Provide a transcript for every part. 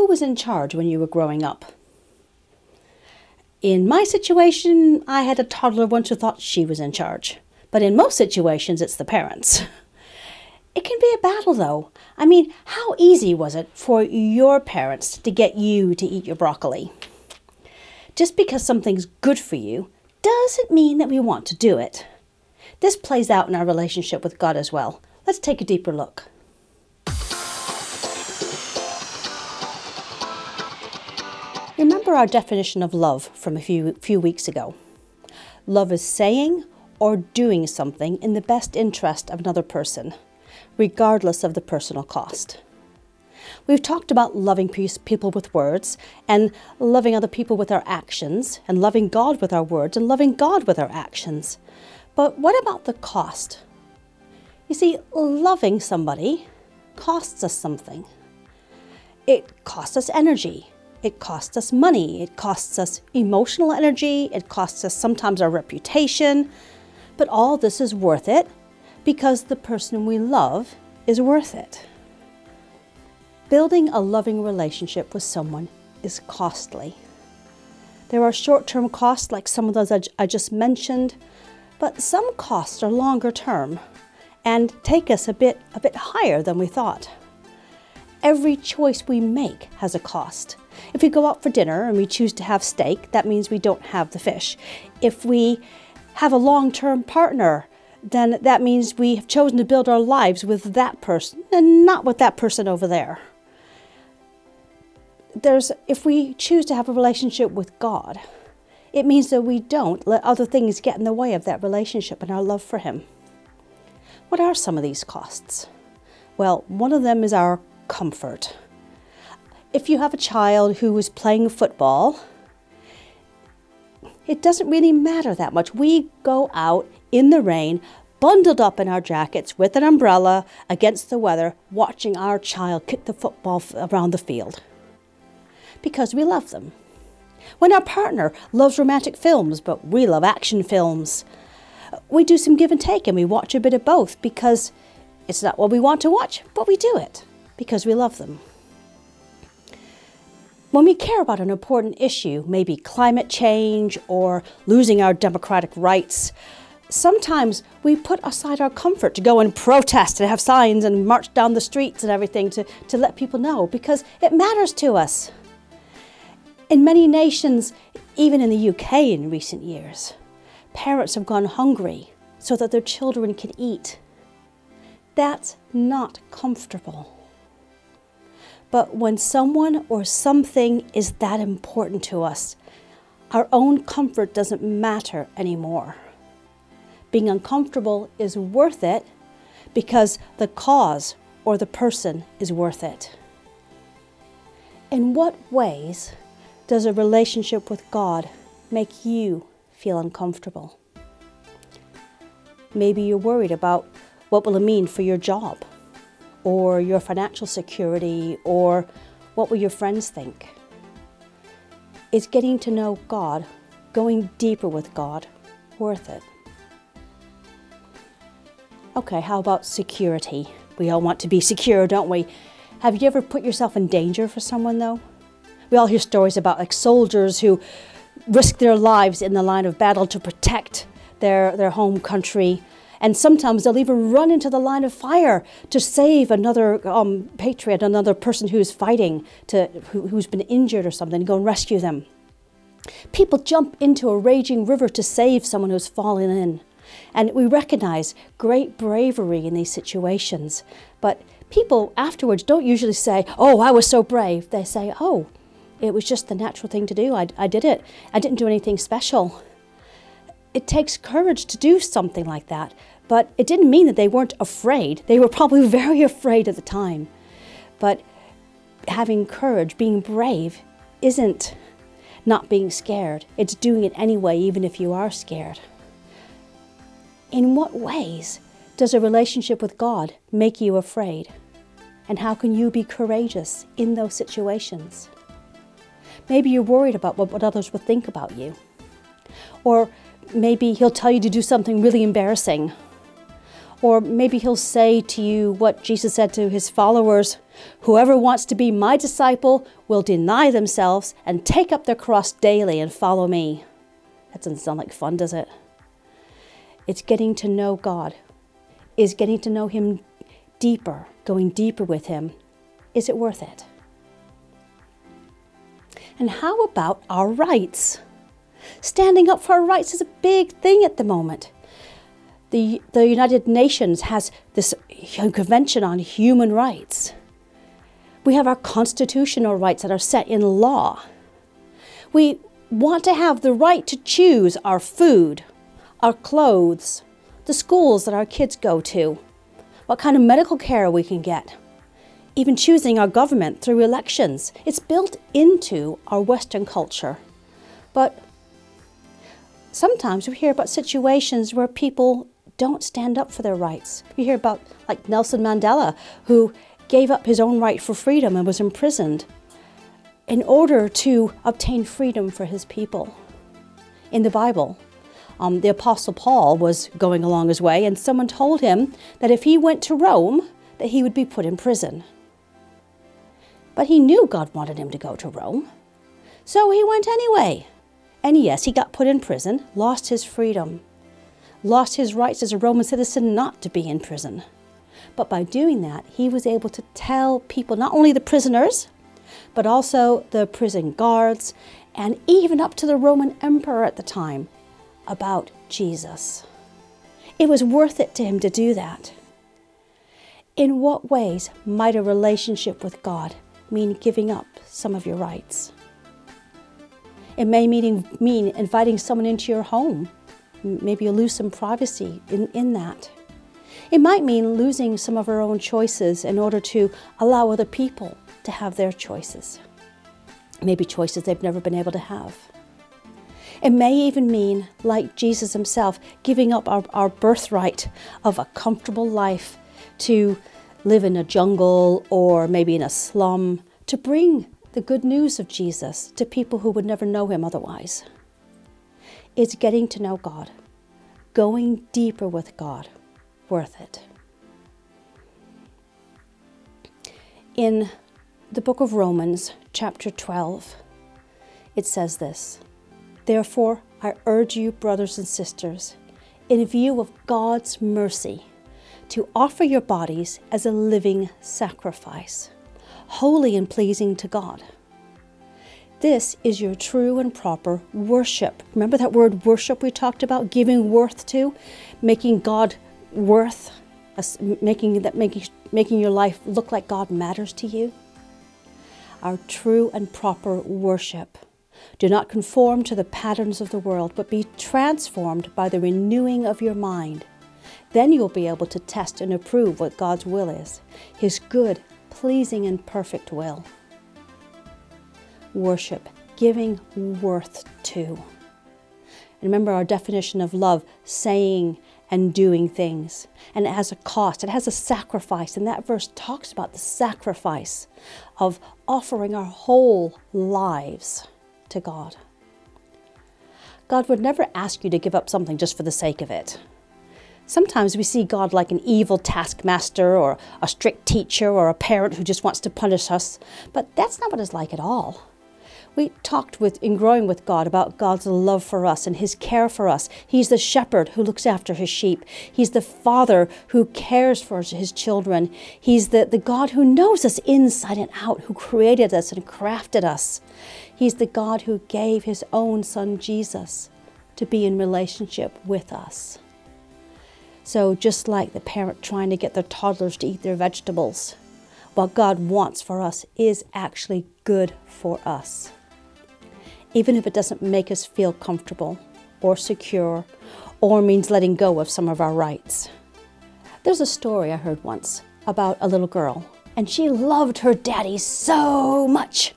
who was in charge when you were growing up? In my situation, I had a toddler once who thought she was in charge. But in most situations, it's the parents. It can be a battle, though. I mean, how easy was it for your parents to get you to eat your broccoli? Just because something's good for you doesn't mean that we want to do it. This plays out in our relationship with God as well. Let's take a deeper look. Remember our definition of love from a few, few weeks ago. Love is saying or doing something in the best interest of another person regardless of the personal cost. We've talked about loving people with words and loving other people with our actions and loving God with our words and loving God with our actions. But what about the cost? You see, loving somebody costs us something. It costs us energy. It costs us money. It costs us emotional energy. It costs us sometimes our reputation. But all this is worth it because the person we love is worth it. Building a loving relationship with someone is costly. There are short term costs, like some of those I just mentioned, but some costs are longer term and take us a bit, a bit higher than we thought. Every choice we make has a cost. If we go out for dinner and we choose to have steak, that means we don't have the fish. If we have a long term partner then that means we have chosen to build our lives with that person and not with that person over there. There's, if we choose to have a relationship with God, it means that we don't let other things get in the way of that relationship and our love for Him. What are some of these costs? Well, one of them is our comfort. If you have a child who is playing football, it doesn't really matter that much. We go out in the rain, bundled up in our jackets with an umbrella against the weather, watching our child kick the football around the field. Because we love them. When our partner loves romantic films, but we love action films, we do some give and take and we watch a bit of both because it's not what we want to watch, but we do it because we love them. When we care about an important issue, maybe climate change or losing our democratic rights, sometimes we put aside our comfort to go and protest and have signs and march down the streets and everything to, to let people know because it matters to us. In many nations, even in the UK in recent years, parents have gone hungry so that their children can eat. That's not comfortable. But when someone or something is that important to us, our own comfort doesn't matter anymore being uncomfortable is worth it because the cause or the person is worth it. In what ways does a relationship with God make you feel uncomfortable? Maybe you're worried about what will it mean for your job or your financial security or what will your friends think? Is getting to know God, going deeper with God, worth it? Okay, how about security? We all want to be secure, don't we? Have you ever put yourself in danger for someone, though? We all hear stories about like soldiers who risk their lives in the line of battle to protect their, their home country. And sometimes they'll even run into the line of fire to save another um, patriot, another person who's fighting, to, who, who's been injured or something, go and rescue them. People jump into a raging river to save someone who's fallen in. And we recognize great bravery in these situations. But people afterwards don't usually say, Oh, I was so brave. They say, Oh, it was just the natural thing to do. I, I did it. I didn't do anything special. It takes courage to do something like that. But it didn't mean that they weren't afraid. They were probably very afraid at the time. But having courage, being brave, isn't not being scared. It's doing it anyway, even if you are scared. In what ways does a relationship with God make you afraid? And how can you be courageous in those situations? Maybe you're worried about what, what others will think about you. Or maybe He'll tell you to do something really embarrassing. Or maybe he'll say to you what Jesus said to his followers Whoever wants to be my disciple will deny themselves and take up their cross daily and follow me. That doesn't sound like fun, does it? It's getting to know God, is getting to know Him deeper, going deeper with Him. Is it worth it? And how about our rights? Standing up for our rights is a big thing at the moment. The, the United Nations has this convention on human rights. We have our constitutional rights that are set in law. We want to have the right to choose our food, our clothes, the schools that our kids go to, what kind of medical care we can get, even choosing our government through elections. It's built into our Western culture. But sometimes we hear about situations where people don't stand up for their rights. We hear about, like Nelson Mandela, who gave up his own right for freedom and was imprisoned in order to obtain freedom for his people. In the Bible, um, the Apostle Paul was going along his way, and someone told him that if he went to Rome, that he would be put in prison. But he knew God wanted him to go to Rome, so he went anyway. And yes, he got put in prison, lost his freedom, lost his rights as a Roman citizen not to be in prison. But by doing that, he was able to tell people, not only the prisoners, but also the prison guards, and even up to the Roman emperor at the time, about Jesus. It was worth it to him to do that. In what ways might a relationship with God mean giving up some of your rights? It may mean, mean inviting someone into your home. Maybe you'll lose some privacy in, in that. It might mean losing some of our own choices in order to allow other people to have their choices. Maybe choices they've never been able to have. It may even mean, like Jesus himself, giving up our, our birthright of a comfortable life to live in a jungle or maybe in a slum to bring the good news of Jesus to people who would never know him otherwise. It's getting to know God, going deeper with God worth it. In the book of Romans, chapter 12, it says this Therefore, I urge you, brothers and sisters, in view of God's mercy, to offer your bodies as a living sacrifice, holy and pleasing to God. This is your true and proper worship. Remember that word worship we talked about, giving worth to, making God worth making that making making your life look like God matters to you. Our true and proper worship. Do not conform to the patterns of the world, but be transformed by the renewing of your mind. Then you will be able to test and approve what God's will is, His good, pleasing, and perfect will. Worship, giving worth to. And remember our definition of love saying and doing things. And it has a cost, it has a sacrifice. And that verse talks about the sacrifice of offering our whole lives to God. God would never ask you to give up something just for the sake of it. Sometimes we see God like an evil taskmaster or a strict teacher or a parent who just wants to punish us, but that's not what it's like at all. We talked with in growing with God about God's love for us and his care for us. He's the shepherd who looks after his sheep. He's the father who cares for his children. He's the, the God who knows us inside and out, who created us and crafted us. He's the God who gave his own son Jesus to be in relationship with us. So, just like the parent trying to get their toddlers to eat their vegetables, what God wants for us is actually good for us even if it doesn't make us feel comfortable or secure or means letting go of some of our rights. There's a story I heard once about a little girl, and she loved her daddy so much.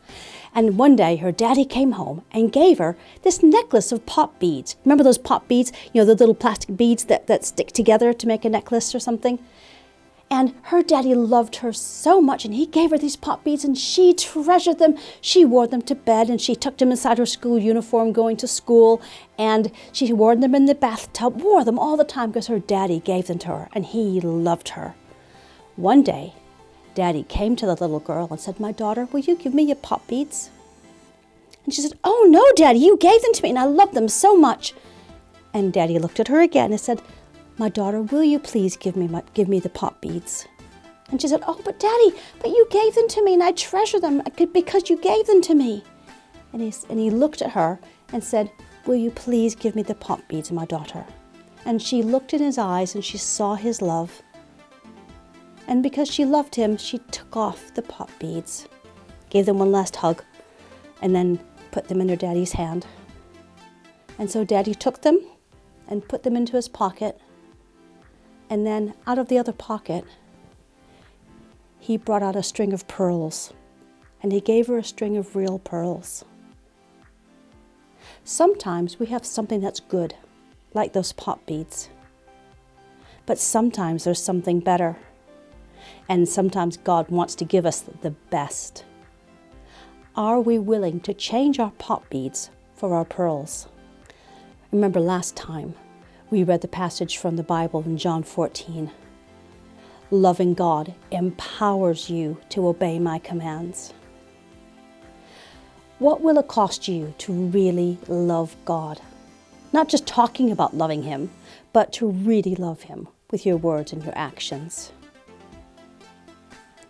And one day her daddy came home and gave her this necklace of pop beads. Remember those pop beads? You know, the little plastic beads that, that stick together to make a necklace or something? And her daddy loved her so much, and he gave her these pop beads, and she treasured them. She wore them to bed, and she tucked them inside her school uniform going to school, and she wore them in the bathtub, wore them all the time because her daddy gave them to her, and he loved her. One day, daddy came to the little girl and said, My daughter, will you give me your pop beads? And she said, Oh, no, daddy, you gave them to me, and I love them so much. And daddy looked at her again and said, my daughter, will you please give me, my, give me the pop beads? And she said, Oh, but daddy, but you gave them to me and I treasure them because you gave them to me. And he, and he looked at her and said, Will you please give me the pop beads, my daughter? And she looked in his eyes and she saw his love. And because she loved him, she took off the pop beads, gave them one last hug, and then put them in her daddy's hand. And so daddy took them and put them into his pocket and then out of the other pocket, he brought out a string of pearls and he gave her a string of real pearls. Sometimes we have something that's good, like those pop beads. But sometimes there's something better. And sometimes God wants to give us the best. Are we willing to change our pop beads for our pearls? Remember last time we read the passage from the Bible in John 14. Loving God empowers you to obey my commands. What will it cost you to really love God? Not just talking about loving Him, but to really love Him with your words and your actions.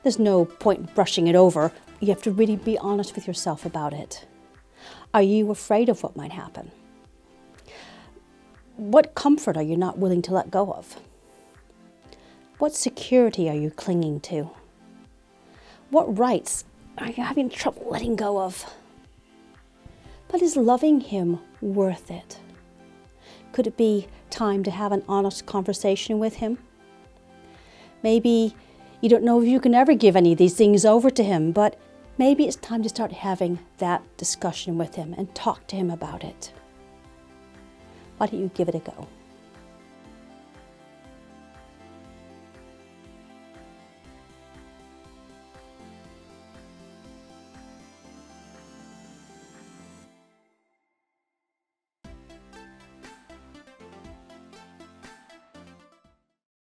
There's no point brushing it over. You have to really be honest with yourself about it. Are you afraid of what might happen? What comfort are you not willing to let go of? What security are you clinging to? What rights are you having trouble letting go of? But is loving Him worth it? Could it be time to have an honest conversation with Him? Maybe you don't know if you can ever give any of these things over to Him, but maybe it's time to start having that discussion with Him and talk to Him about it why don't you give it a go?